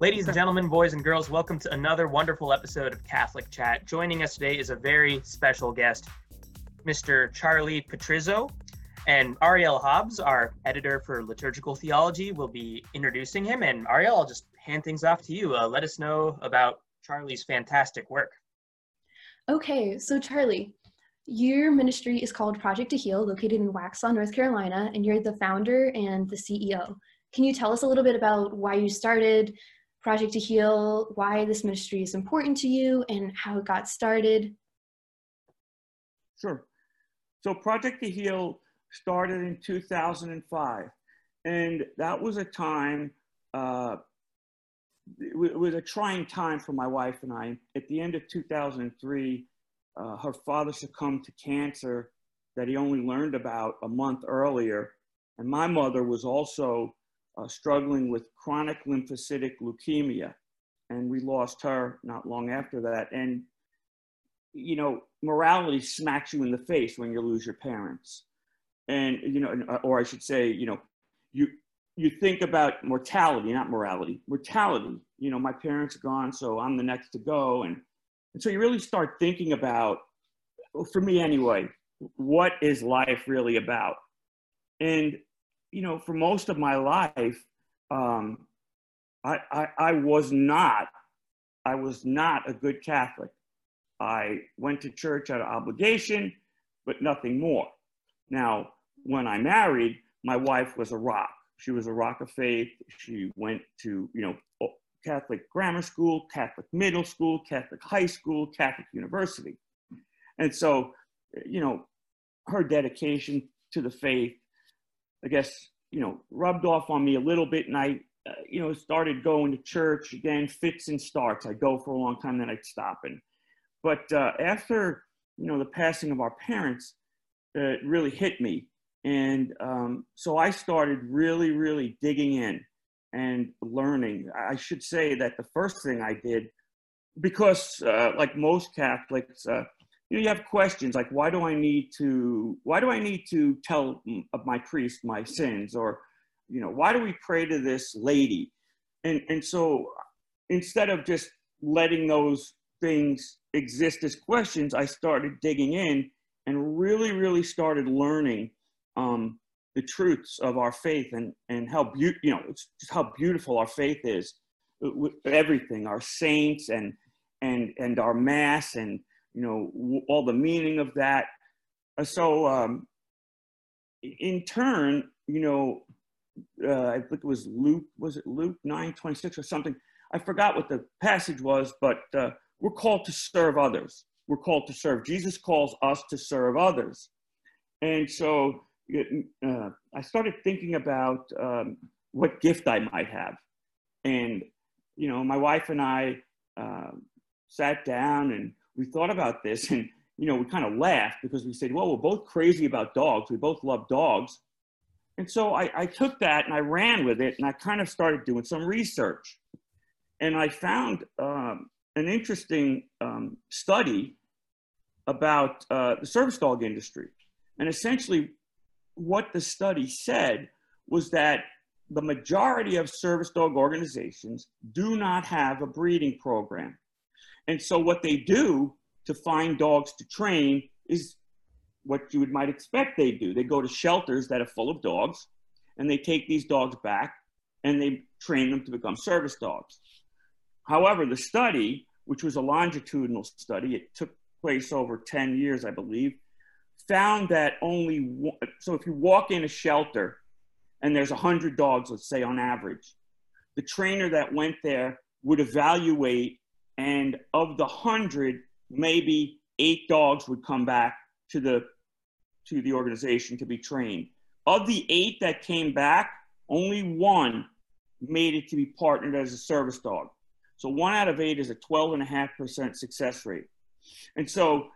Ladies and gentlemen, boys and girls, welcome to another wonderful episode of Catholic Chat. Joining us today is a very special guest, Mr. Charlie Petrizzo. And Ariel Hobbs, our editor for liturgical theology, will be introducing him. And Ariel, I'll just hand things off to you. Uh, let us know about Charlie's fantastic work. Okay, so Charlie, your ministry is called Project to Heal, located in Waxhaw, North Carolina, and you're the founder and the CEO. Can you tell us a little bit about why you started, Project to Heal, why this ministry is important to you, and how it got started? Sure. So, Project to Heal started in 2005, and that was a time, uh, it was a trying time for my wife and I. At the end of 2003, uh, her father succumbed to cancer that he only learned about a month earlier. And my mother was also uh, struggling with chronic lymphocytic leukemia. And we lost her not long after that. And, you know, morality smacks you in the face when you lose your parents. And, you know, uh, or I should say, you know, you, you think about mortality, not morality, mortality. You know, my parents are gone, so I'm the next to go. And, and so you really start thinking about, for me anyway, what is life really about? And you know, for most of my life, um, I, I, I was not, I was not a good Catholic. I went to church out of obligation, but nothing more. Now, when I married, my wife was a rock. She was a rock of faith. She went to, you know, Catholic grammar school, Catholic middle school, Catholic high school, Catholic university. And so, you know, her dedication to the faith I guess, you know, rubbed off on me a little bit. And I, uh, you know, started going to church again, fits and starts. I'd go for a long time, then I'd stop. And, but uh, after, you know, the passing of our parents, uh, it really hit me. And um, so I started really, really digging in and learning. I should say that the first thing I did, because uh, like most Catholics, uh, you know, you have questions like, why do I need to, why do I need to tell my priest my sins? Or, you know, why do we pray to this lady? And, and so instead of just letting those things exist as questions, I started digging in and really, really started learning um, the truths of our faith and, and how, be- you know, just how beautiful our faith is. Everything, our saints and, and, and our mass and, you know, all the meaning of that. Uh, so, um, in turn, you know, uh, I think it was Luke, was it Luke 9 26 or something? I forgot what the passage was, but uh, we're called to serve others. We're called to serve. Jesus calls us to serve others. And so uh, I started thinking about um, what gift I might have. And, you know, my wife and I uh, sat down and we thought about this and, you know, we kind of laughed because we said, well, we're both crazy about dogs. We both love dogs. And so I, I took that and I ran with it and I kind of started doing some research. And I found um, an interesting um, study about uh, the service dog industry. And essentially, what the study said was that the majority of service dog organizations do not have a breeding program. And so what they do to find dogs to train is what you would, might expect they do. They go to shelters that are full of dogs and they take these dogs back and they train them to become service dogs. However, the study, which was a longitudinal study, it took place over 10 years, I believe, found that only one, so if you walk in a shelter and there's 100 dogs, let's say on average, the trainer that went there would evaluate and of the hundred, maybe eight dogs would come back to the to the organization to be trained. Of the eight that came back, only one made it to be partnered as a service dog. So one out of eight is a 12.5% success rate. And so,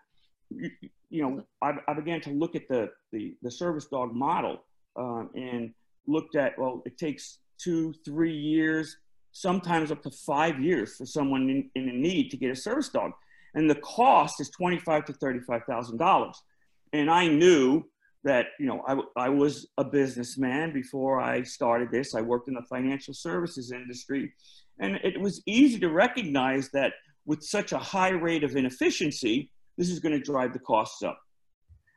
you, know, I, I, began to look at the, the, the service dog model um, and looked at, well, it takes two, three years sometimes up to five years for someone in, in need to get a service dog. And the cost is twenty-five to thirty-five thousand dollars. And I knew that you know I, I was a businessman before I started this. I worked in the financial services industry, and it was easy to recognize that with such a high rate of inefficiency, this is going to drive the costs up.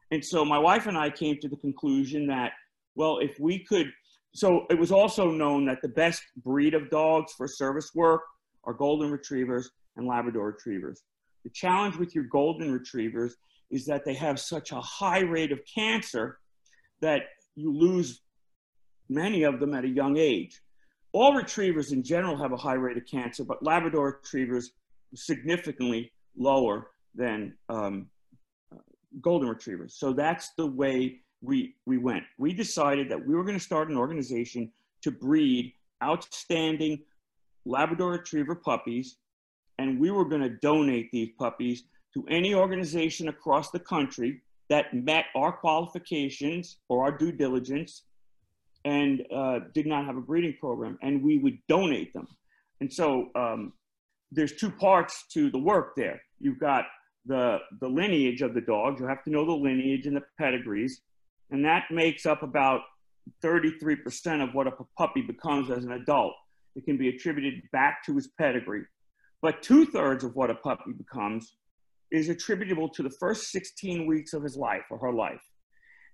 And so my wife and I came to the conclusion that, well, if we could, so it was also known that the best breed of dogs for service work are golden retrievers and Labrador retrievers. The challenge with your golden retrievers is that they have such a high rate of cancer that you lose many of them at a young age. All retrievers in general have a high rate of cancer, but Labrador retrievers significantly lower than um, golden retrievers. So that's the way we, we went. We decided that we were going to start an organization to breed outstanding Labrador retriever puppies, and we were going to donate these puppies to any organization across the country that met our qualifications or our due diligence and uh, did not have a breeding program, and we would donate them. And so um, there's two parts to the work there. You've got the, the lineage of the dogs. You have to know the lineage and the pedigrees. And that makes up about 33% of what a puppy becomes as an adult. It can be attributed back to his pedigree. But two thirds of what a puppy becomes is attributable to the first 16 weeks of his life or her life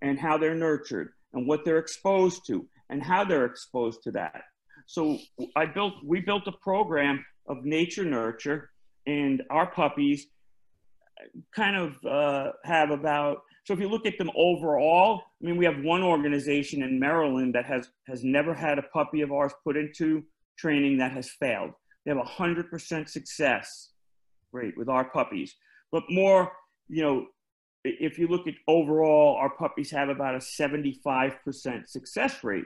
and how they're nurtured and what they're exposed to and how they're exposed to that. So I built, we built a program of nature nurture and our puppies kind of uh, have about so if you look at them overall i mean we have one organization in maryland that has has never had a puppy of ours put into training that has failed. They have a 100% success rate with our puppies. But more you know if you look at overall our puppies have about a 75% success rate.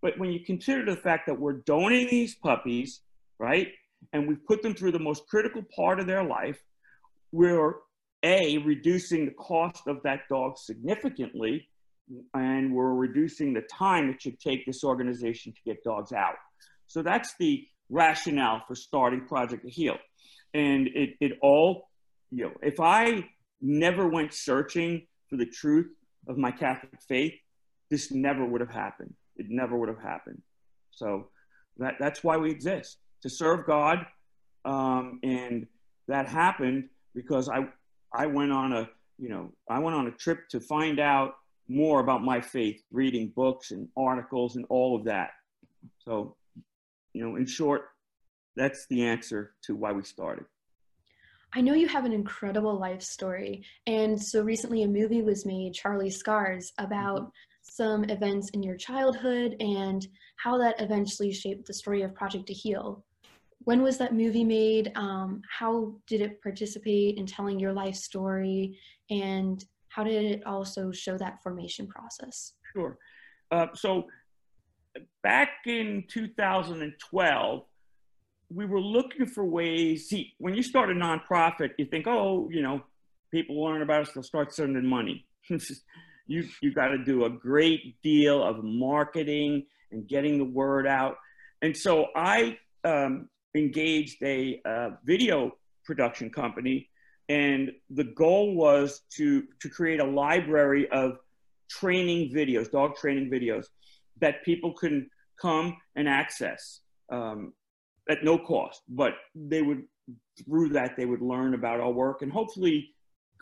But when you consider the fact that we're donating these puppies right and we've put them through the most critical part of their life we're a reducing the cost of that dog significantly and we're reducing the time it should take this organization to get dogs out. So that's the rationale for starting project heal and it, it all you know if i never went searching for the truth of my catholic faith this never would have happened. It never would have happened. So that, that's why we exist to serve god um, and that happened because I, I went on a, you know, I went on a trip to find out more about my faith, reading books and articles and all of that. So, you know, in short, that's the answer to why we started. I know you have an incredible life story. And so recently a movie was made, Charlie Scars, about mm-hmm. some events in your childhood and how that eventually shaped the story of Project to Heal when was that movie made? Um, how did it participate in telling your life story? And how did it also show that formation process? Sure. Uh, so back in 2012, we were looking for ways. See, when you start a nonprofit, you think, oh, you know, people learn about us, they'll start sending money. you you got to do a great deal of marketing and getting the word out. And so I um, engaged a uh, video production company, and the goal was to to create a library of training videos, dog training videos, that people can come and access um, at no cost. But they would through that they would learn about our work and hopefully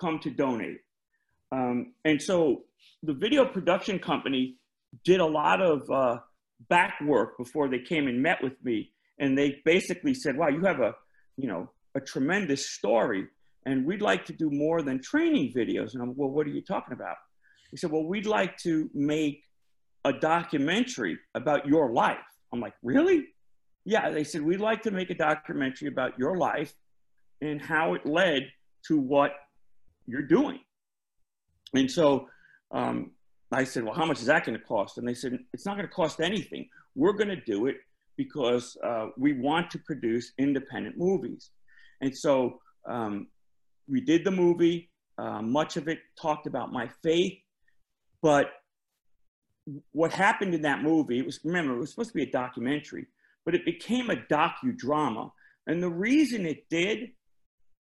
come to donate. Um, and so the video production company did a lot of uh, back work before they came and met with me and they basically said, "Wow, you have a, you know, a tremendous story, and we'd like to do more than training videos." And I'm, "Well, what are you talking about?" He said, "Well, we'd like to make a documentary about your life." I'm like, "Really?" Yeah, they said, "We'd like to make a documentary about your life and how it led to what you're doing." And so um, I said, "Well, how much is that going to cost?" And they said, "It's not going to cost anything. We're going to do it because uh, we want to produce independent movies. And so um, we did the movie. Uh, much of it talked about my faith, but what happened in that movie, it was, remember, it was supposed to be a documentary, but it became a docudrama. And the reason it did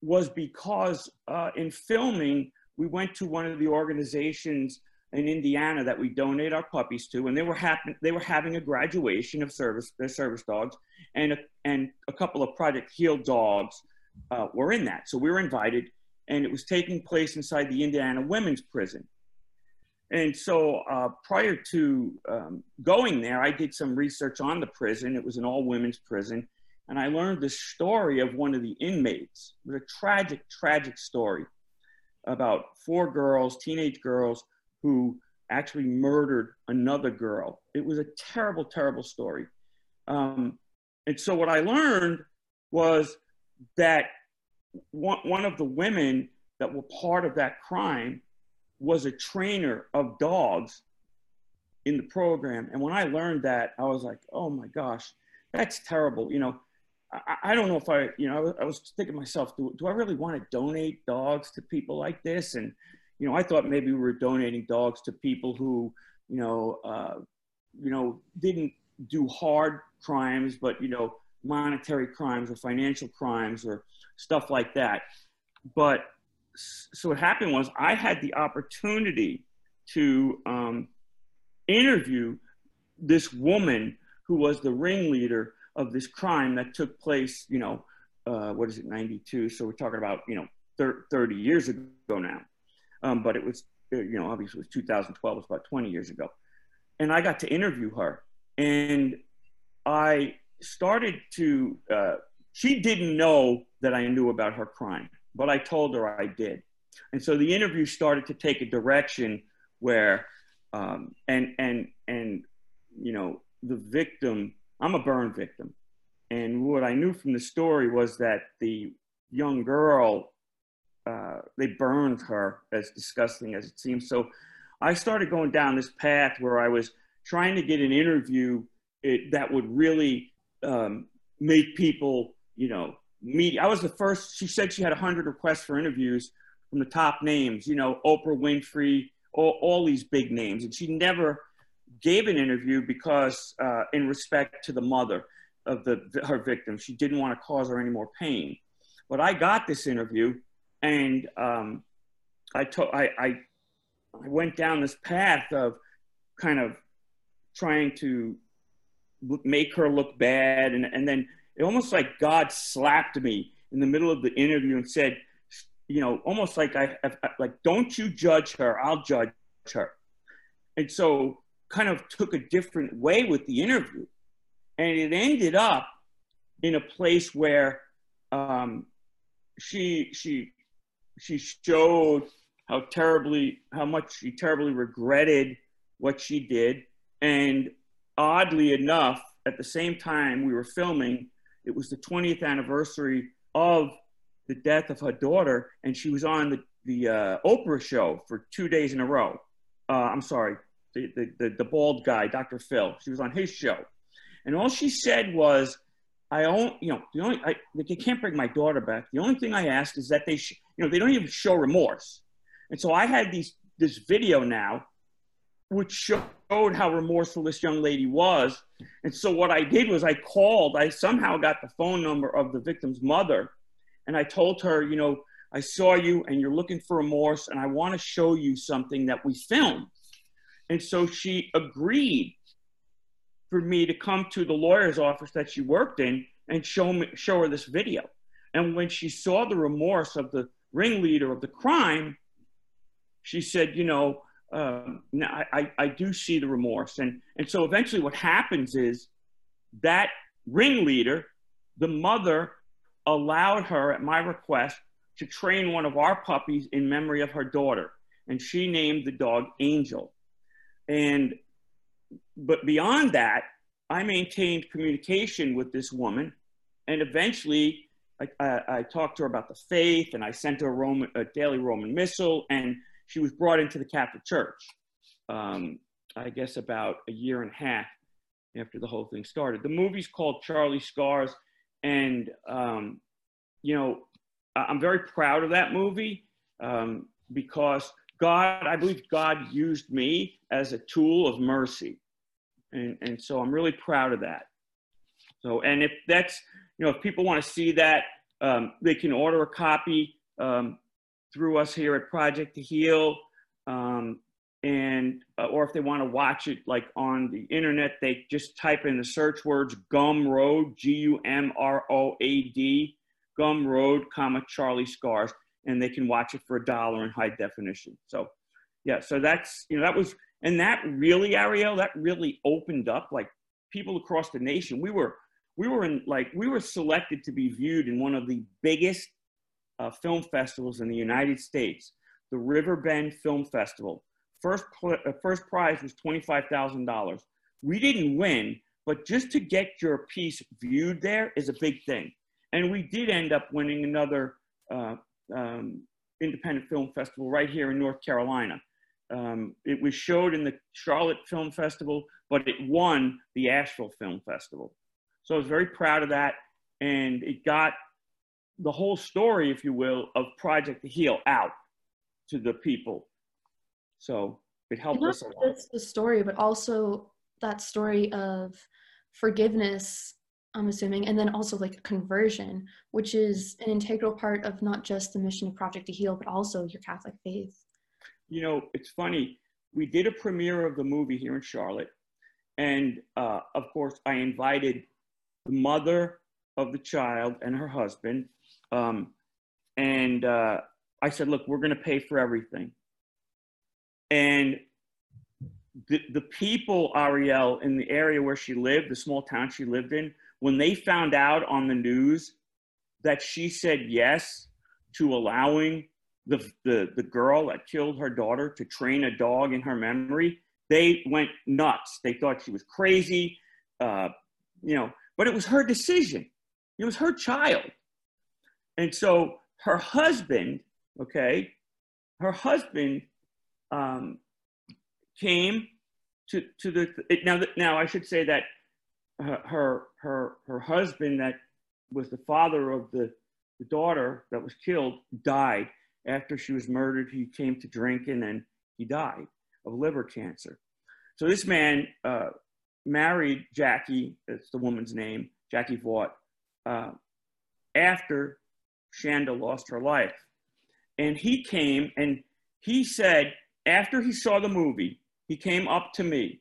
was because uh, in filming, we went to one of the organizations in Indiana that we donate our puppies to, and they were happen they were having a graduation of service their service dogs, and a, and a couple of Project Heal dogs uh, were in that. So we were invited, and it was taking place inside the Indiana Women's Prison. And so uh, prior to um, going there, I did some research on the prison. It was an all women's prison. And I learned the story of one of the inmates. It was a tragic, tragic story about four girls, teenage girls, who actually murdered another girl. It was a terrible, terrible story. Um, and so what I learned was that one, one of the women that were part of that crime was a trainer of dogs in the program. And when I learned that, I was like, oh my gosh, that's terrible. You know, I, I don't know if I, you know, I was, I was thinking myself, do, do I really want to donate dogs to people like this? And, you know, I thought maybe we were donating dogs to people who, you know, uh, you know, didn't do hard crimes, but, you know, monetary crimes or financial crimes or stuff like that. But so what happened was I had the opportunity to um, interview this woman who was the ringleader of this crime that took place, you know, uh, what is it, 92? So we're talking about, you know, 30 years ago now. Um, but it was, uh, you know, obviously it was 2012, it was about 20 years ago. And I got to interview her. And I started to, uh, she didn't know that I knew about her crime but I told her I did. And so the interview started to take a direction where, um, and, and, and, you know, the victim, I'm a burn victim. And what I knew from the story was that the young girl, uh, they burned her, as disgusting as it seems. So I started going down this path where I was trying to get an interview it, that would really um, make people, you know, meet. I was the first. She said she had 100 requests for interviews from the top names, you know, Oprah Winfrey, all, all these big names. And she never gave an interview because, uh, in respect to the mother of the, her victim, she didn't want to cause her any more pain. But I got this interview and um, I, to- I, I, I went down this path of kind of trying to make her look bad and, and then it almost like God slapped me in the middle of the interview and said, you know, almost like I, I like, don't you judge her, I'll judge her. And so kind of took a different way with the interview. And it ended up in a place where um, she, she, she showed how terribly, how much she terribly regretted what she did. And oddly enough, at the same time we were filming, it was the 20th anniversary of the death of her daughter, and she was on the, the uh, Oprah show for two days in a row. Uh, I'm sorry, the, the, the, the, bald guy, Dr. Phil. She was on his show. And all she said was, I don't, you know, the only, I, they can't bring my daughter back. The only thing I ask is that they, sh- you know, they don't even show remorse. And so I had these, this video now which showed how remorseful this young lady was. And so what I did was I called, I somehow got the phone number of the victim's mother. And I told her, you know, I saw you and you're looking for remorse and I want to show you something that we filmed. And so she agreed for me to come to the lawyer's office that she worked in and show me show her this video. And when she saw the remorse of the ringleader of the crime, she said, you know, um, I, I do see the remorse. And, and so eventually what happens is that ringleader, the mother allowed her at my request to train one of our puppies in memory of her daughter. And she named the dog Angel. And, but beyond that, I maintained communication with this woman. And eventually I, I, talked to her about the faith and I sent her a, Roman, a daily Roman missal. And she was brought into the Catholic Church, um, I guess about a year and a half after the whole thing started. The movie's called Charlie Scars, and um, you know, I'm very proud of that movie um, because God, I believe God used me as a tool of mercy, and and so I'm really proud of that. So, and if that's you know, if people want to see that, um, they can order a copy. Um, through us here at Project to Heal. Um, and uh, or if they want to watch it like on the internet, they just type in the search words Gum Road, Gumroad, Gum Road, comma Charlie Scars, and they can watch it for a dollar in high definition. So, yeah, so that's you know that was and that really Ariel, that really opened up like people across the nation. We were we were in like we were selected to be viewed in one of the biggest uh, film festivals in the United States, the Riverbend Film Festival First, uh, first prize was $25,000. We didn't win, but just to get your piece viewed there is a big thing. And we did end up winning another uh, um, independent film festival right here in North Carolina. Um, it was showed in the Charlotte Film Festival, but it won the Asheville Film Festival. So I was very proud of that. And it got the whole story, if you will, of Project to Heal out to the people. So it helped us a lot. just the story, but also that story of forgiveness, I'm assuming, and then also like conversion, which is an integral part of not just the mission of Project to Heal, but also your Catholic faith. You know, it's funny. We did a premiere of the movie here in Charlotte. And uh, of course, I invited the mother of the child and her husband. Um, and uh, I said, look, we're going to pay for everything. And the, the people, Ariel, in the area where she lived, the small town she lived in, when they found out on the news that she said yes to allowing the, the, the girl that killed her daughter to train a dog in her memory, they went nuts. They thought she was crazy, uh, you know, but it was her decision. It was her child. And so her husband, okay, her husband um, came to to the now. Now I should say that her her her husband that was the father of the the daughter that was killed died after she was murdered. He came to drinking and he died of liver cancer. So this man uh, married Jackie. That's the woman's name, Jackie Vaught. Uh, after Shanda lost her life, and he came and he said after he saw the movie, he came up to me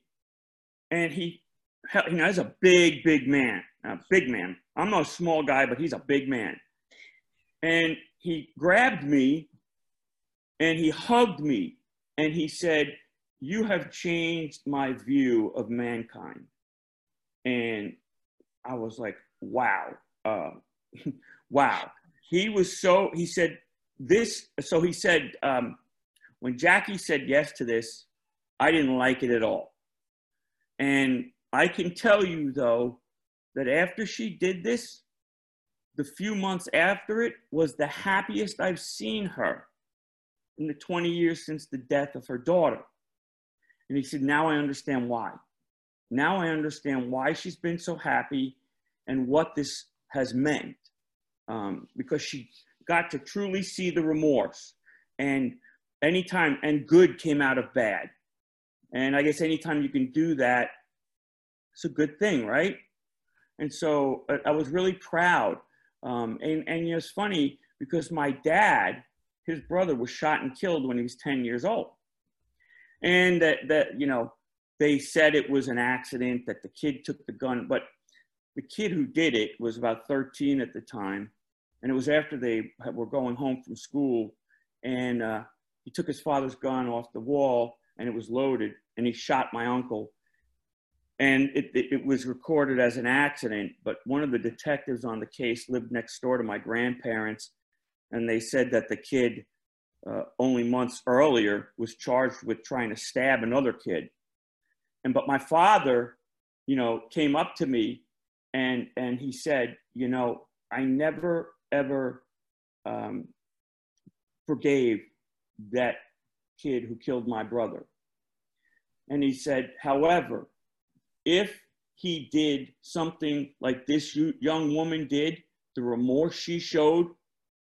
and he, you know, he's a big, big man, a big man. I'm a small guy, but he's a big man. And he grabbed me and he hugged me and he said, You have changed my view of mankind. And I was like, Wow. Uh, wow. He was so, he said, This, so he said, um, when Jackie said yes to this, I didn't like it at all. And I can tell you, though, that after she did this, the few months after it was the happiest I've seen her in the 20 years since the death of her daughter. And he said, Now I understand why. Now I understand why she's been so happy and what this has meant. Um, because she got to truly see the remorse and anytime and good came out of bad and i guess anytime you can do that it's a good thing right and so i was really proud um, and, and you know, it's funny because my dad his brother was shot and killed when he was 10 years old and that, that you know they said it was an accident that the kid took the gun but the kid who did it was about 13 at the time. And it was after they were going home from school. And uh, he took his father's gun off the wall and it was loaded and he shot my uncle. And it, it, it, was recorded as an accident but one of the detectives on the case lived next door to my grandparents. And they said that the kid uh, only months earlier was charged with trying to stab another kid and but my father you know came up to me and and he said you know i never ever um, forgave that kid who killed my brother. And he said, however, if he did something like this young woman did, the remorse she showed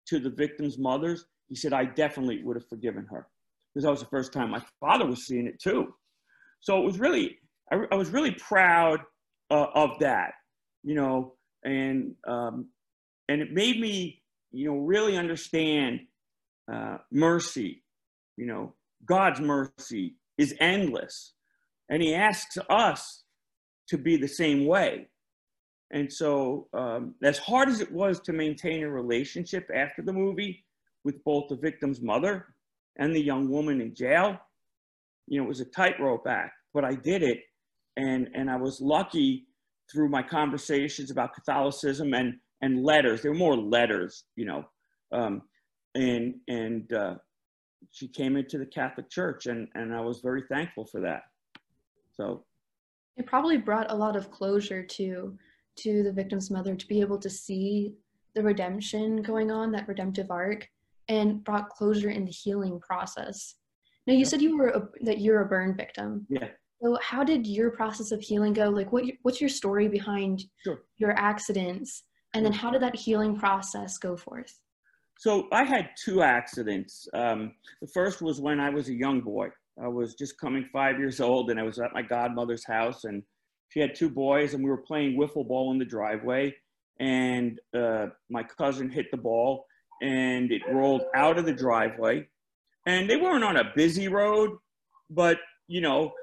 to the victim's mothers, he said, I definitely would have forgiven her. Because that was the first time my father was seeing it too. So it was really, I, I was really proud uh, of that, you know, and, um, and it made me, you know, really understand uh, mercy, you know, God's mercy is endless. And he asks us to be the same way. And so, um, as hard as it was to maintain a relationship after the movie with both the victim's mother and the young woman in jail, you know, it was a tightrope act, but I did it. And, and I was lucky through my conversations about Catholicism and, and letters. There were more letters, you know. Um, and and uh, she came into the Catholic Church, and, and I was very thankful for that. So it probably brought a lot of closure to to the victim's mother to be able to see the redemption going on, that redemptive arc, and brought closure in the healing process. Now, you said you were a, that you're a burn victim. Yeah. So, how did your process of healing go? Like, what what's your story behind sure. your accidents, and then how did that healing process go forth? So, I had two accidents. Um, the first was when I was a young boy. I was just coming five years old, and I was at my godmother's house, and she had two boys, and we were playing wiffle ball in the driveway. And uh, my cousin hit the ball, and it rolled out of the driveway. And they weren't on a busy road, but you know,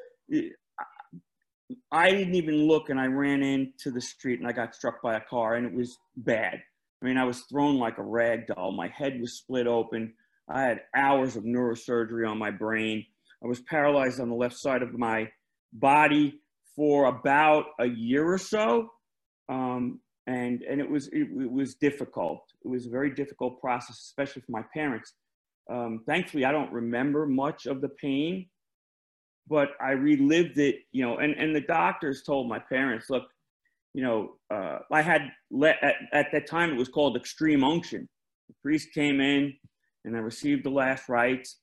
I didn't even look, and I ran into the street, and I got struck by a car, and it was bad. I mean, I was thrown like a rag doll. My head was split open. I had hours of neurosurgery on my brain. I was paralyzed on the left side of my body for about a year or so. Um, and, and it was, it, it, was difficult. It was a very difficult process, especially for my parents. Um, thankfully, I don't remember much of the pain, but I relived it, you know, and, and the doctors told my parents, look, you know, uh, I had, let, at, at that time, it was called extreme unction. The priest came in and I received the last rites.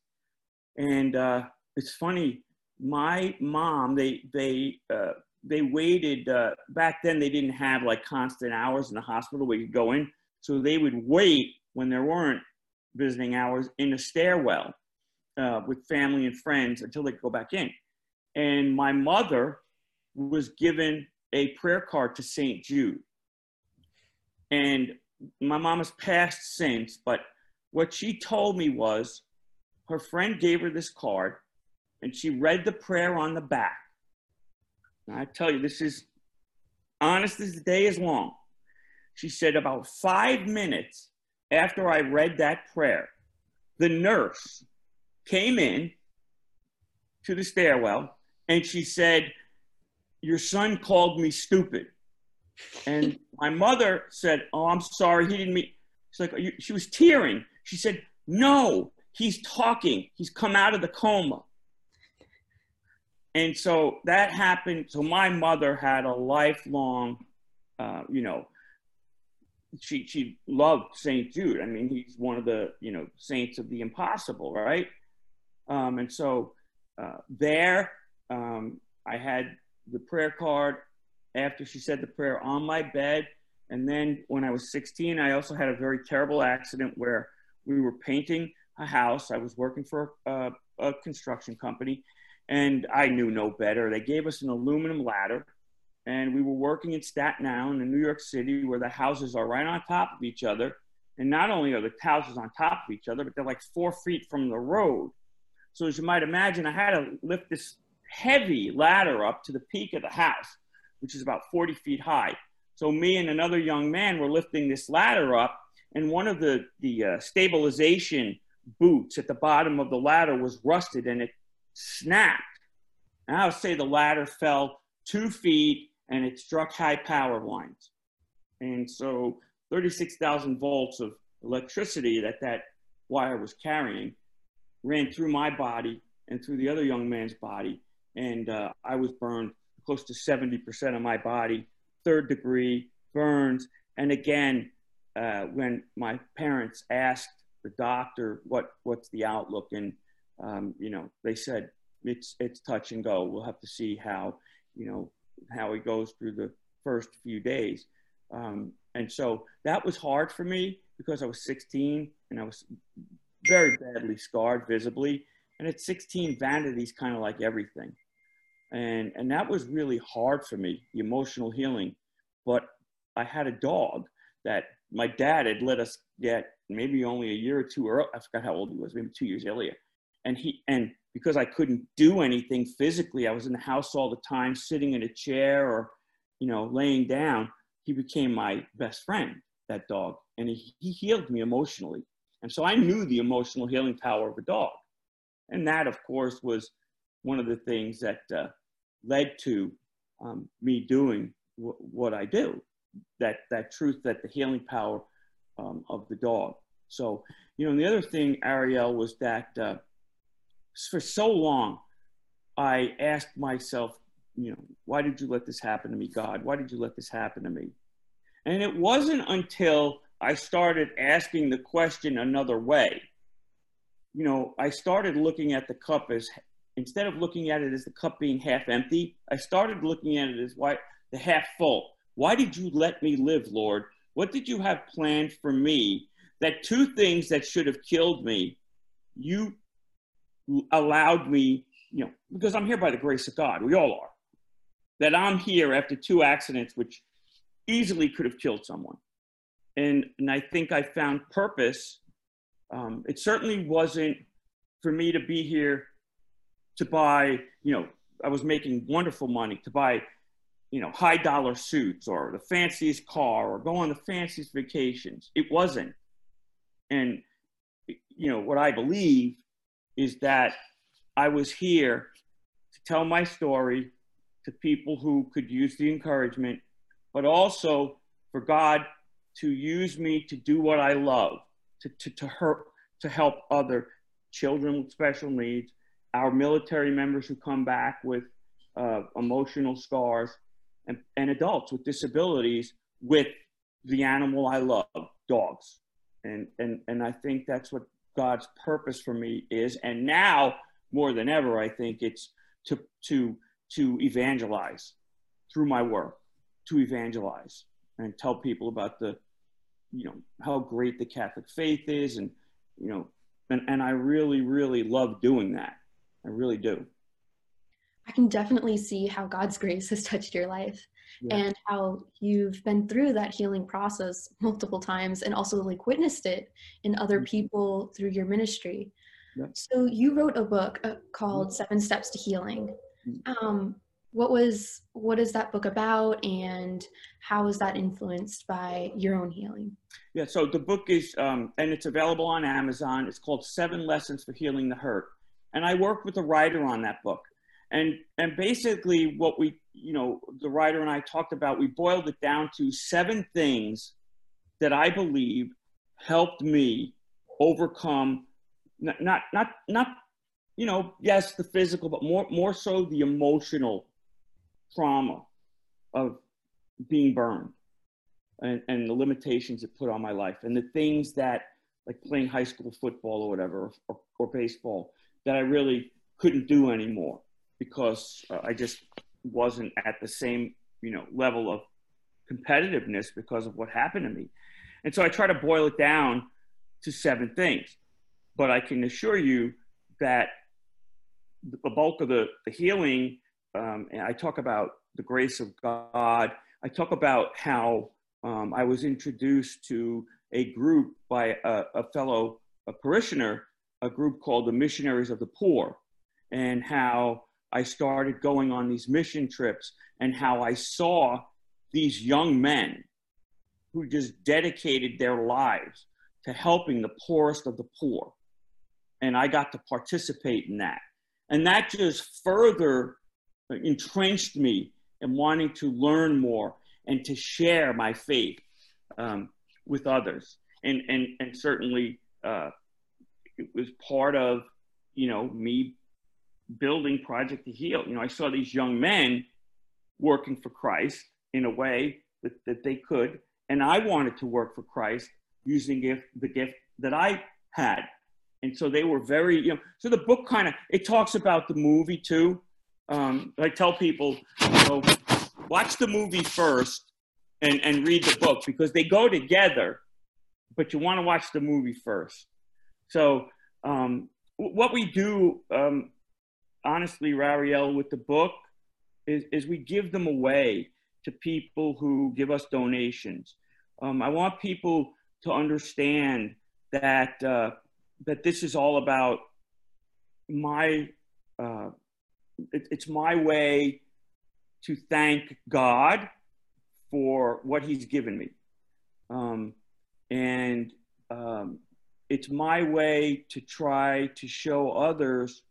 And uh, it's funny, my mom, they they uh, they waited uh, back then. They didn't have like constant hours in the hospital where you go in, so they would wait when there weren't visiting hours in a stairwell uh, with family and friends until they could go back in. And my mother was given a prayer card to St. Jude. And my mom has passed since, but what she told me was her friend gave her this card and she read the prayer on the back. I tell you, this is honest as the day is long. She said, about five minutes after I read that prayer, the nurse came in to the stairwell and she said, Your son called me stupid. And my mother said, Oh, I'm sorry, he didn't mean. She's like, She was tearing. She said, No, he's talking. He's come out of the coma. And so that happened. So my mother had a lifelong, uh, you know, she she loved Saint Jude. I mean, he's one of the you know saints of the impossible, right? Um, and so uh, there, um, I had the prayer card after she said the prayer on my bed. And then when I was 16, I also had a very terrible accident where we were painting a house. I was working for a, a construction company, and I knew no better. They gave us an aluminum ladder, and we were working in Staten Island in New York City, where the houses are right on top of each other. And not only are the houses on top of each other, but they're like four feet from the road. So as you might imagine, I had to lift this heavy ladder up to the peak of the house, which is about 40 feet high. So me and another young man were lifting this ladder up, and one of the the uh, stabilization boots at the bottom of the ladder was rusted, and it snapped. And I would say the ladder fell two feet and it struck high power lines. And so 36,000 volts of electricity that that wire was carrying ran through my body and through the other young man's body. And uh, I was burned close to 70% of my body, third degree burns. And again, uh, when my parents asked the doctor what what's the outlook, and um, you know, they said it's it's touch and go. We'll have to see how you know how he goes through the first few days. Um, and so that was hard for me because I was 16 and I was very badly scarred visibly. And at 16, vanity's kind of like everything. And, and that was really hard for me, the emotional healing. But I had a dog that my dad had let us get maybe only a year or two early. I forgot how old he was, maybe two years earlier. And he and because I couldn't do anything physically. I was in the house all the time, sitting in a chair or, you know, laying down. He became my best friend, that dog, and he, he healed me emotionally. And so I knew the emotional healing power of a dog. And that, of course, was one of the things that uh, led to um, me doing w- what I do. That that truth, that the healing power um, of the dog. So you know, and the other thing, Ariel, was that uh, for so long, I asked myself, you know, why did you let this happen to me, God? Why did you let this happen to me? And it wasn't until I started asking the question another way. You know, I started looking at the cup as instead of looking at it as the cup being half empty, I started looking at it as why the half full. Why did you let me live, Lord? What did you have planned for me? That two things that should have killed me, you allowed me, you know, because I'm here by the grace of God. We all are. That I'm here after two accidents which easily could have killed someone. And, and I think I found purpose. Um, it certainly wasn't for me to be here to buy, you know, I was making wonderful money to buy, you know, high dollar suits or the fanciest car or go on the fanciest vacations. It wasn't. And, you know, what I believe is that I was here to tell my story to people who could use the encouragement, but also for God to use me to do what I love, to, to, to, her, to help other children with special needs, our military members who come back with uh, emotional scars, and, and adults with disabilities with the animal I love, dogs. And, and, and I think that's what God's purpose for me is. And now more than ever, I think it's to, to, to evangelize through my work, to evangelize and tell people about the, you know, how great the Catholic faith is. And, you know, and, and I really, really love doing that. I really do. I can definitely see how God's grace has touched your life yeah. and how you've been through that healing process multiple times and also like witnessed it in other mm-hmm. people through your ministry. Yeah. So you wrote a book uh, called mm-hmm. Seven Steps to Healing. Mm-hmm. Um, what was what is that book about and how is that influenced by your own healing yeah so the book is um, and it's available on amazon it's called seven lessons for healing the hurt and i worked with a writer on that book and and basically what we you know the writer and i talked about we boiled it down to seven things that i believe helped me overcome not not not, not you know yes the physical but more more so the emotional trauma of being burned and, and the limitations it put on my life and the things that like playing high school football or whatever or, or baseball that i really couldn't do anymore because uh, I just wasn't at the same, you know, level of competitiveness because of what happened to me. And so I try to boil it down to seven things. But I can assure you that the bulk of the, the healing, um, and I talk about the grace of God. I talk about how um, I was introduced to a group by a, a fellow a parishioner, a group called the Missionaries of the Poor, and how I started going on these mission trips and how I saw these young men who just dedicated their lives to helping the poorest of the poor. And I got to participate in that. And that just further entrenched me in wanting to learn more and to share my faith um, with others. And, and, and certainly uh, it was part of, you know, me building Project to Heal. You know, I saw these young men working for Christ in a way that, that they could, and I wanted to work for Christ using gift, the gift that I had. And so they were very, you know, so the book kind of, it talks about the movie too. Um, I tell people, you know, watch the movie first and, and read the book because they go together, but you want to watch the movie first. So um, what we do um, honestly, Ariel, with the book is, is we give them away to people who give us donations. Um, I want people to understand that uh, that this is all about my uh, it, it's my way to thank God for what He's given me. Um, and um, it's my way to try to show others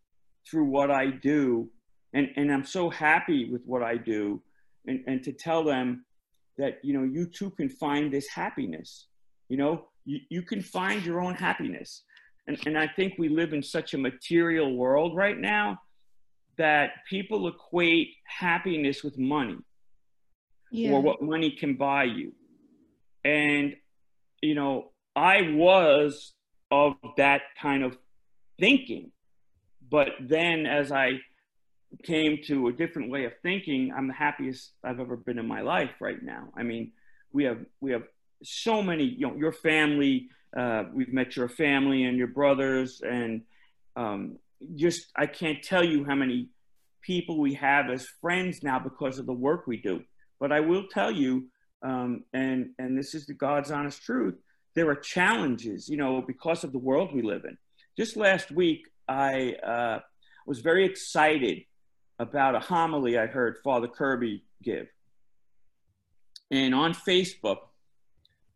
through what I do. And, and I'm so happy with what I do and, and to tell them that, you know, you too can find this happiness. You know, you, you can find your own happiness. And, and I think we live in such a material world right now that people equate happiness with money yeah. or what money can buy you. And, you know, I was of that kind of thinking. But then as I came to a different way of thinking, I'm the happiest I've ever been in my life right now. I mean, we have we have so many, you know, your family, uh, we've met your family and your brothers and um, just I can't tell you how many people we have as friends now because of the work we do. But I will tell you, um, and and this is the God's honest truth. There are challenges, you know, because of the world we live in. Just last week, I uh, was very excited about a homily I heard Father Kirby give. And on Facebook,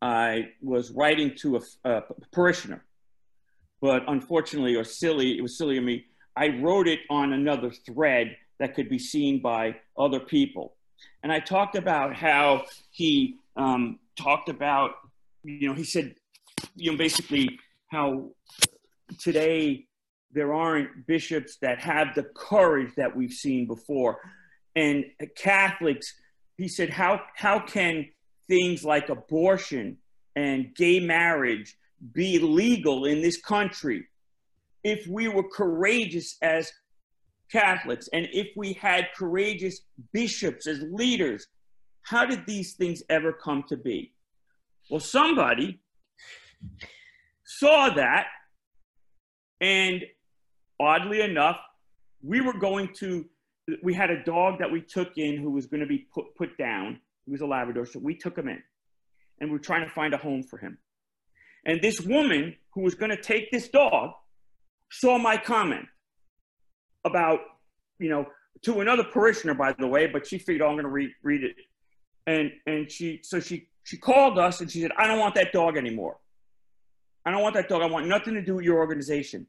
I was writing to a, a parishioner, but unfortunately, or silly, it was silly of me, I wrote it on another thread that could be seen by other people. And I talked about how he um, talked about, you know, he said, you know, basically how today there aren't bishops that have the courage that we've seen before. And Catholics, he said, how, how can things like abortion and gay marriage be legal in this country if we were courageous as Catholics and if we had courageous bishops as leaders? How did these things ever come to be? Well, somebody saw that, and oddly enough, we were going to, we had a dog that we took in who was going to be put, put down he was a Labrador, so we took him in and we are trying to find a home for him. And this woman who was going to take this dog saw my comment about, you know, to another parishioner, by the way, but she figured, oh, I'm going to read, read it. And, and she, so she, she called us and she said, I don't want that dog anymore. I don't want that dog. I want nothing to do with your organization.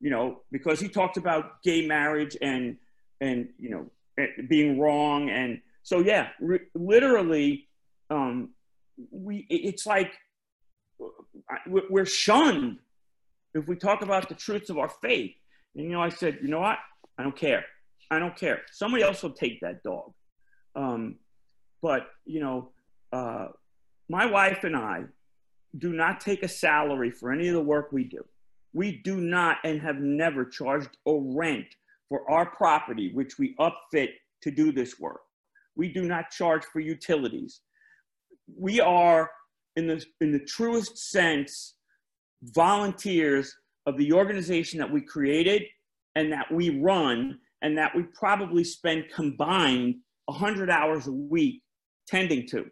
You know, because he talked about gay marriage and, and, you know, being wrong and, so yeah, literally, um, we it's like we're shunned if we talk about the truths of our faith. And you know, I said, you know what? I don't care. I don't care. Somebody else will take that dog. Um, but you know, uh, my wife and I do not take a salary for any of the work we do. We do not and have never charged a rent for our property, which we upfit to do this work. We do not charge for utilities. We are, in the, in the truest sense, volunteers of the organization that we created and that we run and that we probably spend combined 100 hours a week tending to.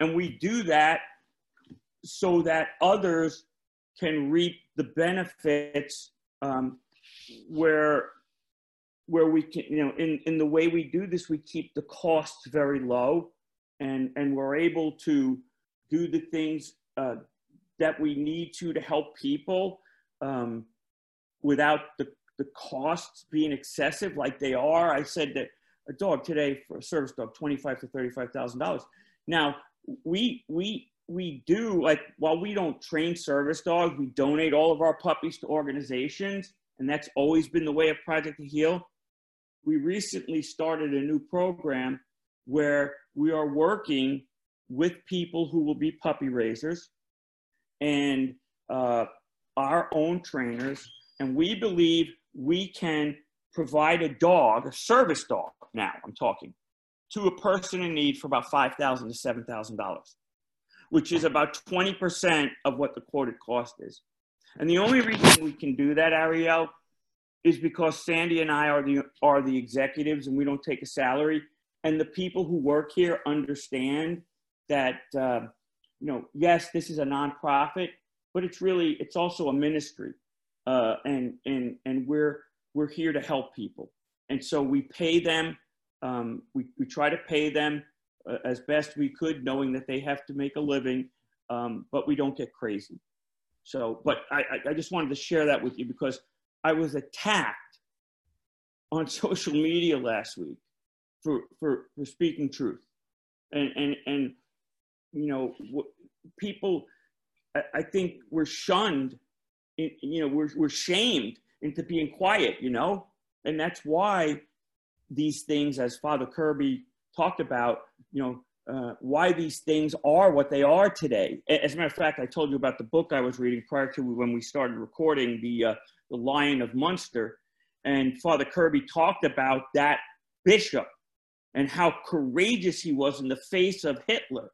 And we do that so that others can reap the benefits um, where where we can, you know, in, in the way we do this, we keep the costs very low and, and we're able to do the things uh, that we need to to help people um, without the, the costs being excessive like they are. I said that a dog today for a service dog, 25 to $35,000. Now we, we, we do like, while we don't train service dogs, we donate all of our puppies to organizations and that's always been the way of Project to Heal we recently started a new program where we are working with people who will be puppy raisers and uh, our own trainers. And we believe we can provide a dog, a service dog now, I'm talking, to a person in need for about 5,000 to $7,000, which is about 20% of what the quoted cost is. And the only reason we can do that, Ariel, is because Sandy and I are the are the executives and we don't take a salary. And the people who work here understand that uh, you know, yes, this is a nonprofit, but it's really it's also a ministry, uh, and and and we're we're here to help people. And so we pay them, um, we, we try to pay them as best we could, knowing that they have to make a living, um, but we don't get crazy. So, but I, I just wanted to share that with you because I was attacked on social media last week for, for, for speaking truth. And, and, and, you know, people, I, I think we're shunned, in, you know, we're, we're shamed into being quiet, you know? And that's why these things, as Father Kirby talked about, you know, uh, why these things are what they are today. As a matter of fact, I told you about the book I was reading prior to when we started recording, the, uh, the Lion of Munster. And Father Kirby talked about that bishop and how courageous he was in the face of Hitler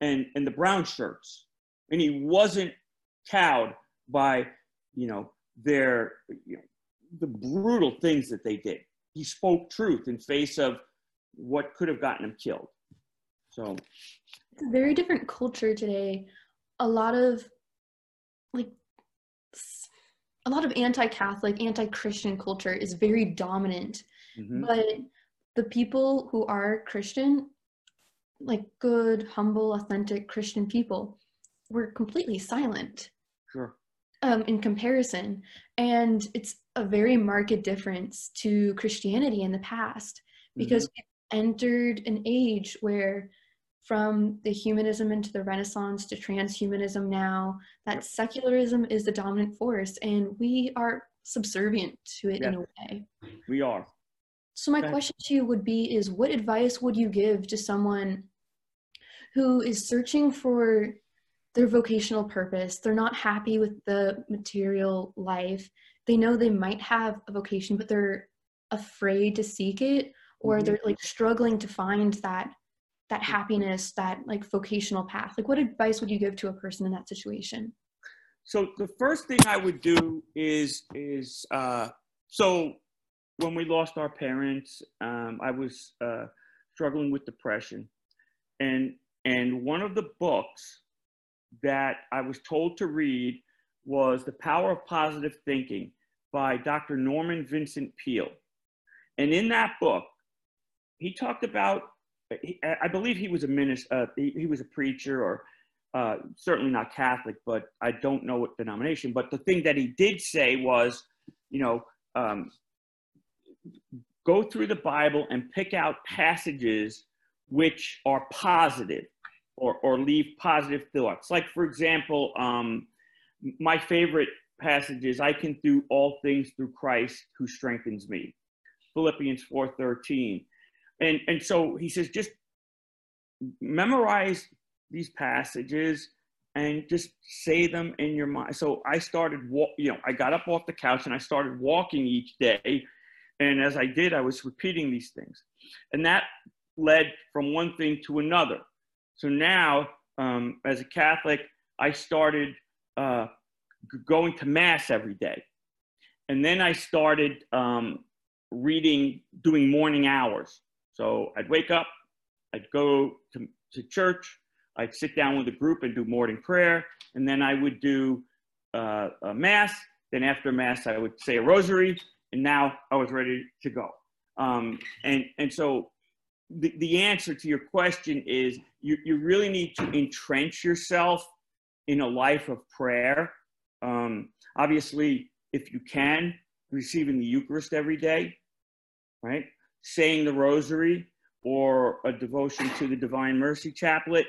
and, and the brown shirts. And he wasn't cowed by, you know, their, you know, the brutal things that they did. He spoke truth in face of what could have gotten him killed. So it's a very different culture today. A lot of like a lot of anti-Catholic, anti-Christian culture is very dominant. Mm-hmm. But the people who are Christian, like good, humble, authentic Christian people, were completely silent. Sure. Um, in comparison. And it's a very marked difference to Christianity in the past because mm-hmm. Entered an age where from the humanism into the renaissance to transhumanism now that secularism is the dominant force and we are subservient to it in a way. We are. So my question to you would be is what advice would you give to someone who is searching for their vocational purpose? They're not happy with the material life. They know they might have a vocation but they're afraid to seek it or mm-hmm. they're like struggling to find that that happiness that like vocational path. Like what advice would you give to a person in that situation? So the first thing i would do is is uh so when we lost our parents um i was uh struggling with depression. And and one of the books that i was told to read was the power of positive thinking by dr norman vincent peale. And in that book he talked about he, I believe he was a minister, uh, he, he, was a preacher or uh, certainly not Catholic, but I don't know what denomination. But the thing that he did say was, you know, um, go through the Bible and pick out passages which are positive or, or leave positive thoughts. Like, for example, um, my favorite passage is, I can do all things through Christ who strengthens me. Philippians 4.13 and and so he says just memorize these passages and just say them in your mind. So i started you know i got up off the couch and i started walking each day. And as i did i was repeating these things. And that led from one thing to another. So now um, as a catholic i started uh, going to mass every day. And then i started um, reading doing morning hours so I'd wake up, I'd go to, to church, I'd sit down with a group and do morning prayer, and then I would do uh, a mass. Then after mass, I would say a rosary, and now I was ready to go. Um, and and so the, the answer to your question is you, you really need to entrench yourself in a life of prayer. Um, obviously, if you can, receiving the Eucharist every day, right? Saying the rosary or a devotion to the divine mercy chaplet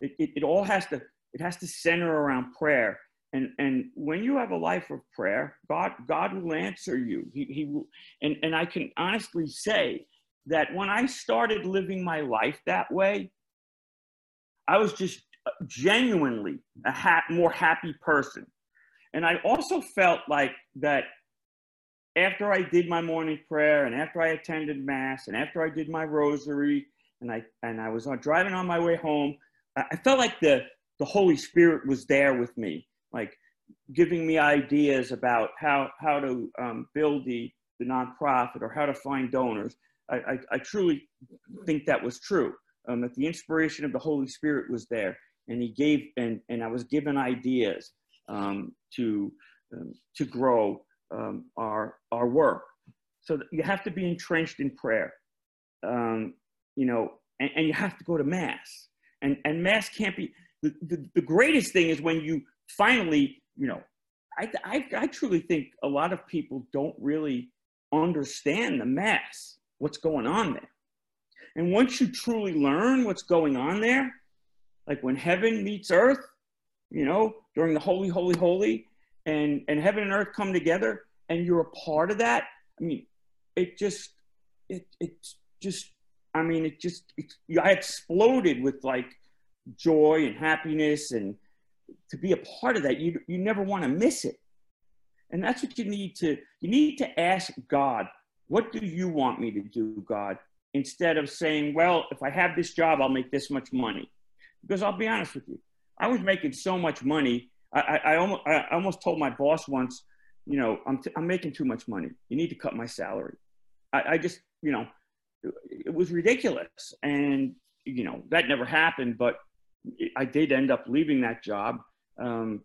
it, it, it, all has to it has to center around prayer. And and when you have a life of prayer god god will answer you. He, he will and and i can honestly say that when i started living my life that way i was just genuinely a ha- more happy person. And i also felt like that after I did my morning prayer and after I attended mass and after I did my rosary and I and I was on, driving on my way home, I, felt like the the Holy Spirit was there with me, like giving me ideas about how how to um, build the the nonprofit or how to find donors. I, I, I truly think that was true. Um, that the inspiration of the Holy Spirit was there, and He gave and and I was given ideas um, to um, to grow um, our our work. So you have to be entrenched in prayer, um, you know, and, and, you have to go to mass. And, and mass can't be, the, the, the greatest thing is when you finally, you know, I, I, I truly think a lot of people don't really understand the mass, what's going on there. And once you truly learn what's going on there, like when heaven meets earth, you know, during the holy, holy, holy, and, and heaven and earth come together, and you're a part of that. I mean, it just, it, it just, I mean, it just, it, I exploded with like joy and happiness and to be a part of that. You, you never want to miss it. And that's what you need to, you need to ask God, what do you want me to do, God? Instead of saying, well, if I have this job, I'll make this much money. Because I'll be honest with you, I was making so much money. I, I, almost, I almost told my boss once, you know, I'm, t- I'm making too much money. You need to cut my salary. I, I just, you know, it was ridiculous. And, you know, that never happened, but I did end up leaving that job um,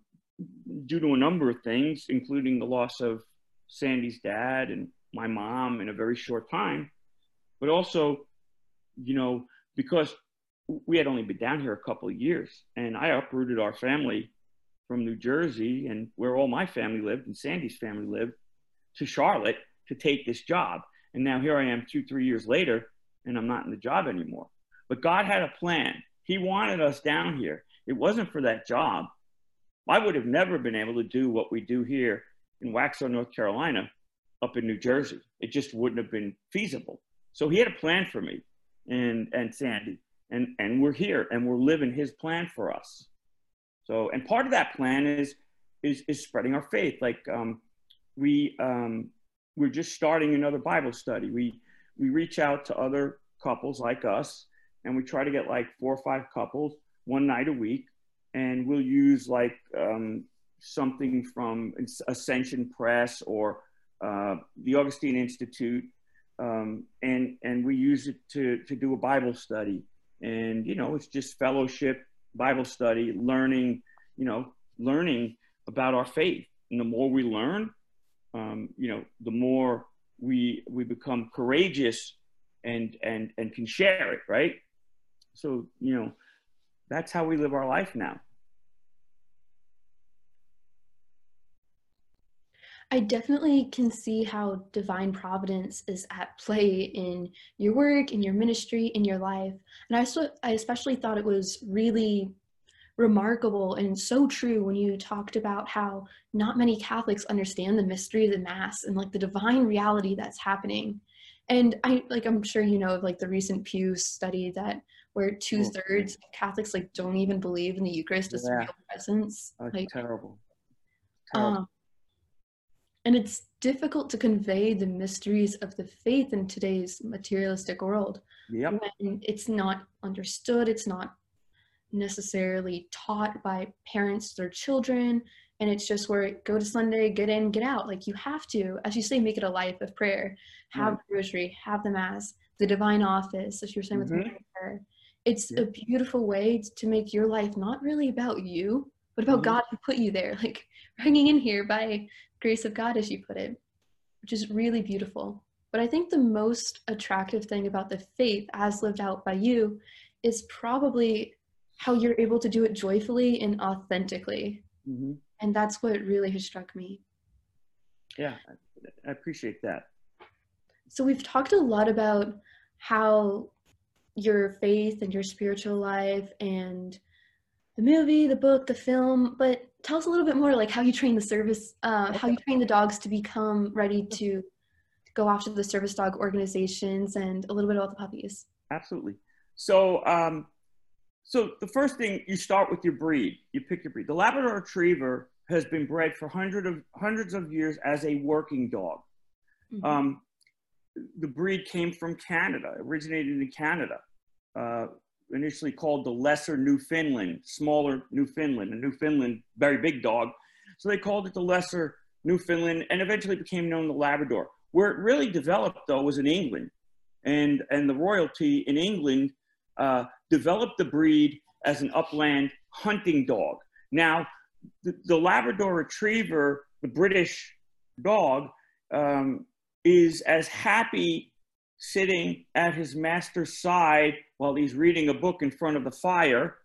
due to a number of things, including the loss of Sandy's dad and my mom in a very short time, but also, you know, because we had only been down here a couple of years and I uprooted our family from New Jersey and where all my family lived and Sandy's family lived to Charlotte to take this job. And now here I am two, three years later, and I'm not in the job anymore. But God had a plan. He wanted us down here. It wasn't for that job. I would have never been able to do what we do here in Waxhaw, North Carolina, up in New Jersey. It just wouldn't have been feasible. So he had a plan for me and, and Sandy. And, and we're here and we're living his plan for us. So, and part of that plan is, is, is spreading our faith. Like um, we, um, we're just starting another Bible study. We, we reach out to other couples like us and we try to get like four or five couples one night a week and we'll use like um, something from Ascension Press or uh, the Augustine Institute, um, and and we use it to to do a Bible study, and you know it's just fellowship, Bible study, learning, you know, learning about our faith, and the more we learn, um, you know, the more we we become courageous and and and can share it, right? So you know, that's how we live our life now. I definitely can see how divine providence is at play in your work, in your ministry, in your life. And I, so, I especially thought it was really remarkable and so true when you talked about how not many Catholics understand the mystery of the Mass and like the divine reality that's happening. And I like I'm sure you know of like the recent Pew study that where two thirds of Catholics like don't even believe in the Eucharist as yeah. real presence. like terrible. terrible. Um, and it's difficult to convey the mysteries of the faith in today's materialistic world. Yep. When it's not understood, it's not necessarily taught by parents to their children. And it's just where go to Sunday, get in, get out. Like you have to, as you say, make it a life of prayer. Have the rosary, have the mass, the divine office, as you're saying mm-hmm. with prayer. It's a beautiful way to make your life not really about you, but about mm-hmm. God who put you there. Like hanging in here by grace of God, as you put it, which is really beautiful. But I think the most attractive thing about the faith, as lived out by you, is probably how you're able to do it joyfully and authentically. Mm-hmm. And that's what really has struck me. Yeah, I appreciate that. So we've talked a lot about how your faith and your spiritual life and the movie, the book, the film, but tell us a little bit more like how you train the service, uh, how you train the dogs to become ready to go off to the service dog organizations and a little bit about the puppies. Absolutely. So, um, so the first thing you start with your breed. You pick your breed. The Labrador Retriever has been bred for hundreds of hundreds of years as a working dog. Mm-hmm. Um, the breed came from Canada, originated in Canada. Uh, initially called the Lesser Newfoundland, smaller Newfoundland, a Newfoundland, very big dog. So they called it the Lesser Newfoundland and eventually became known the Labrador. Where it really developed, though, was in England. And, and the royalty in England uh, developed the breed as an upland hunting dog. Now, the, the Labrador Retriever, the British dog, um, is as happy sitting at his master's side while he's reading a book in front of the fire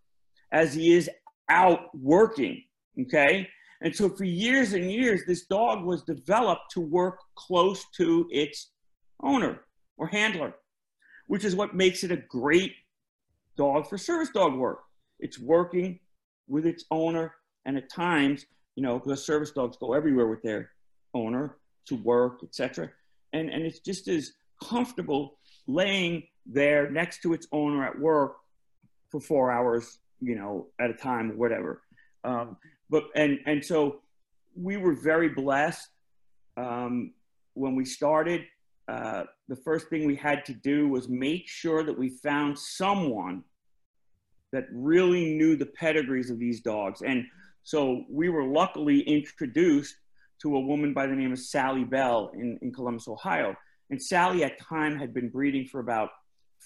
as he is out working. Okay. And so for years and years, this dog was developed to work close to its owner or handler, which is what makes it a great dog for service dog work. It's working with its owner, and at times, you know, because service dogs go everywhere with their owner to work, etc. And and it's just as comfortable laying there next to its owner at work for four hours, you know, at a time, whatever. Um, but and and so we were very blessed um, when we started. Uh, the first thing we had to do was make sure that we found someone that really knew the pedigrees of these dogs. And so we were luckily introduced to a woman by the name of Sally Bell in, in Columbus, Ohio. And Sally at time had been breeding for about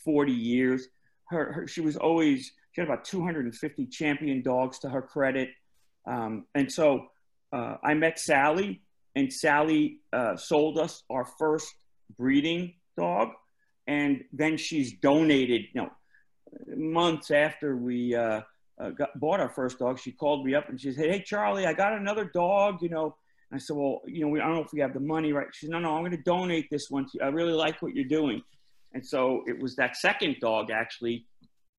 40 years. Her, her, she was always, she had about 250 champion dogs to her credit. Um, and so uh, I met Sally, and Sally uh, sold us our first breeding dog. And then she's donated, you know, months after we uh, uh, got, bought our first dog, she called me up and she said, Hey, Charlie, I got another dog, you know. I said, Well, you know, we, I don't know if we have the money, right? She said, No, no, I'm going to donate this one to you. I really like what you're doing. And so it was that second dog, actually,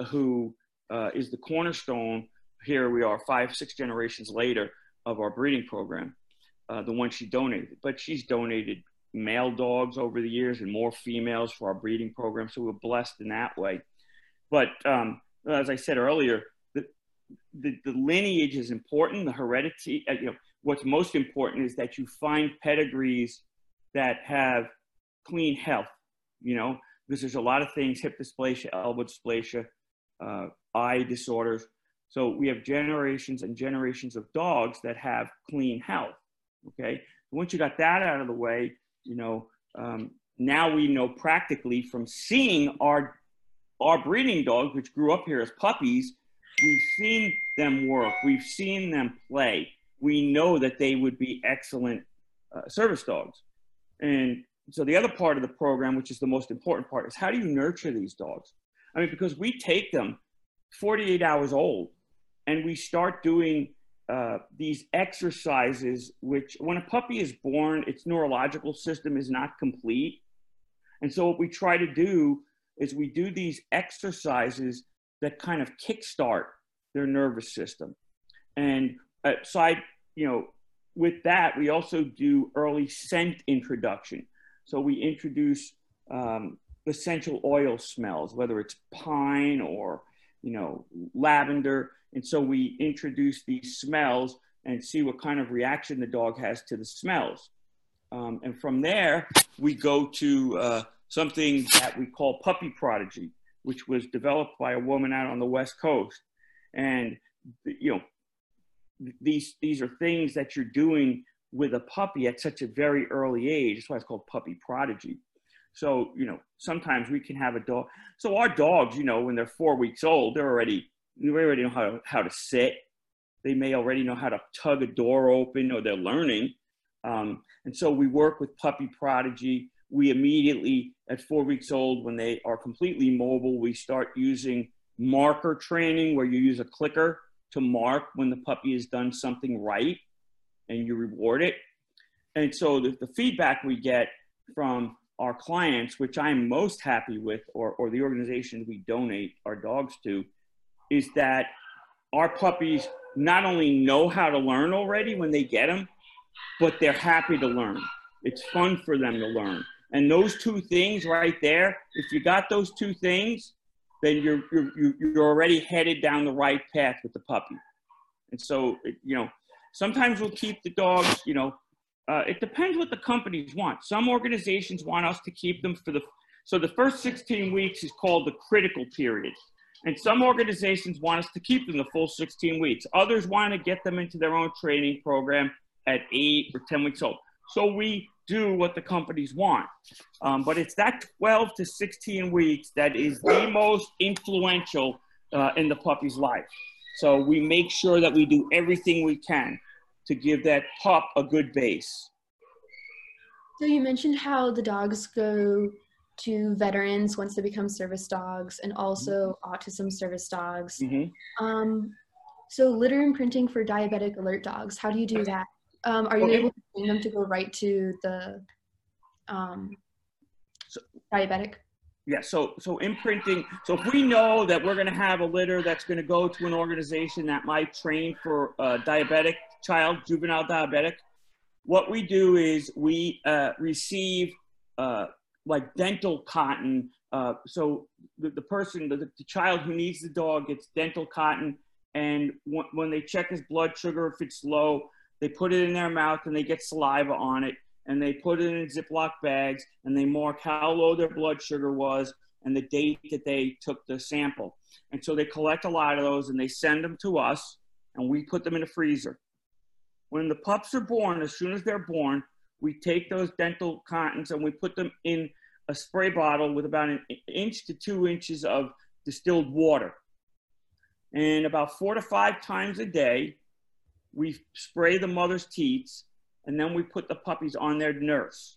who uh, is the cornerstone. Here we are, five, six generations later of our breeding program, uh, the one she donated. But she's donated male dogs over the years and more females for our breeding program. So we're blessed in that way. But um, as I said earlier, the, the, lineage is important, the heredity, uh, you know, what's most important is that you find pedigrees that have clean health, you know, because there's a lot of things, hip dysplasia, elbow dysplasia, uh, eye disorders. So we have generations and generations of dogs that have clean health. Okay. Once you got that out of the way, you know, um, now we know practically from seeing our our breeding dogs, which grew up here as puppies, we've seen them work, we've seen them play. We know that they would be excellent uh, service dogs. And so the other part of the program, which is the most important part, is how do you nurture these dogs? I mean, because we take them 48 hours old and we start doing uh, these exercises, which when a puppy is born, its neurological system is not complete. And so what we try to do is we do these exercises that kind of kickstart their nervous system. And aside, you know, with that, we also do early scent introduction. So we introduce um, essential oil smells, whether it's pine or, you know, lavender. And so we introduce these smells and see what kind of reaction the dog has to the smells. Um, and from there, we go to uh, something that we call puppy prodigy, which was developed by a woman out on the West Coast. And, you know, these, these are things that you're doing with a puppy at such a very early age. That's why it's called puppy prodigy. So, you know, sometimes we can have a dog. So our dogs, you know, when they're four weeks old, they're already, they already know how to, how to sit. They may already know how to tug a door open or they're learning. Um, and so we work with puppy prodigy we immediately, at four weeks old, when they are completely mobile, we start using marker training where you use a clicker to mark when the puppy has done something right and you reward it. And so the, the feedback we get from our clients, which I'm most happy with, or, or the organizations we donate our dogs to, is that our puppies not only know how to learn already when they get them, but they're happy to learn. It's fun for them to learn. And those two things right there, if you got those two things, then you're, you're, you're already headed down the right path with the puppy. And so, you know, sometimes we'll keep the dogs, you know, uh, it depends what the companies want. Some organizations want us to keep them for the, so the first 16 weeks is called the critical period. And some organizations want us to keep them the full 16 weeks. Others want to get them into their own training program at eight or 10 weeks old. So we do what the companies want. Um, but it's that 12 to 16 weeks that is the most influential uh, in the puppy's life. So we make sure that we do everything we can to give that pup a good base. So you mentioned how the dogs go to veterans once they become service dogs and also autism service dogs. Mhm. Um, so litter imprinting for diabetic alert dogs, how do you do that? Um, are you Okay. able to bring them to go right to the um, So- diabetic? Yeah, so so imprinting. So if we know that we're going to have a litter that's going to go to an organization that might train for a diabetic child, juvenile diabetic, what we do is we uh, receive uh, like dental cotton. Uh, so the, the person, the, the child who needs the dog gets dental cotton, and w- when they check his blood sugar, if it's low, they put it in their mouth and they get saliva on it and they put it in Ziploc bags and they mark how low their blood sugar was and the date that they took the sample. And so they collect a lot of those and they send them to us and we put them in a freezer. When the pups are born, as soon as they're born, we take those dental cottons and we put them in a spray bottle with about an inch to two inches of distilled water. And about four to five times a day, we spray the mother's teats and then we put the puppies on their nurse.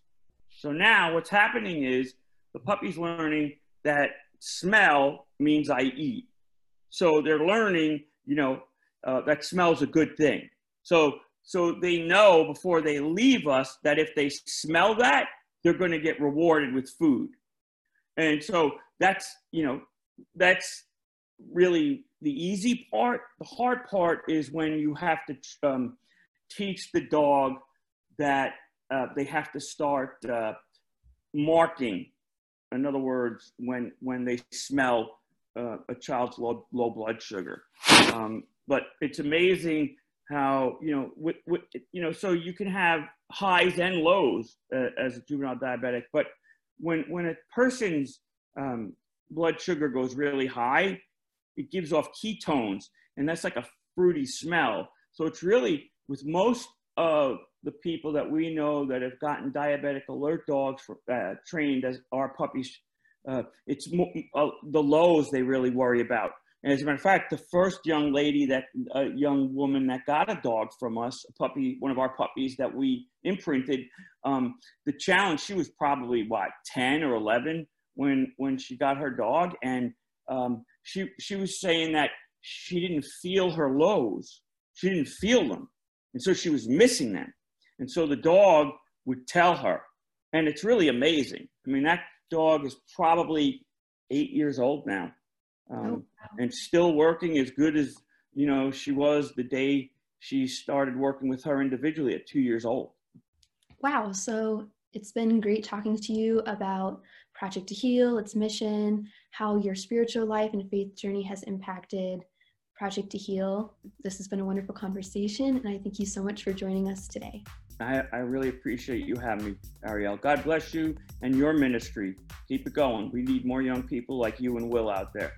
So now what's happening is the puppy's learning that smell means I eat. So they're learning, you know, uh, that smells a good thing. So so they know before they leave us that if they smell that, they're going to get rewarded with food. And so that's, you know, that's really the easy part. The hard part is when you have to um, teach the dog that uh, they have to start uh, marking. In other words, when when they smell uh, a child's low, low blood sugar. Um, but it's amazing how you know with, you know so you can have highs and lows uh, as a juvenile diabetic. But when when a person's um, blood sugar goes really high, it gives off ketones, and that's like a fruity smell. So it's really with most of the people that we know that have gotten diabetic alert dogs for, uh, trained as our puppies, uh, it's mo- uh, the lows they really worry about. And as a matter of fact, the first young lady that a young woman that got a dog from us, a puppy, one of our puppies that we imprinted, um, the challenge she was probably what ten or eleven when when she got her dog, and um, she she was saying that she didn't feel her lows, she didn't feel them, and so she was missing them. And so the dog would tell her. And it's really amazing. I mean, that dog is probably eight years old now um, Oh. And still working as good as, you know, she was the day she started working with her individually at two years old. Wow. So it's been great talking to you about Project to Heal, its mission, how your spiritual life and faith journey has impacted Project to Heal. This has been a wonderful conversation, and I thank you so much for joining us today. I, I really appreciate you having me, Ariel. God bless you and your ministry. Keep it going. We need more young people like you and Will out there.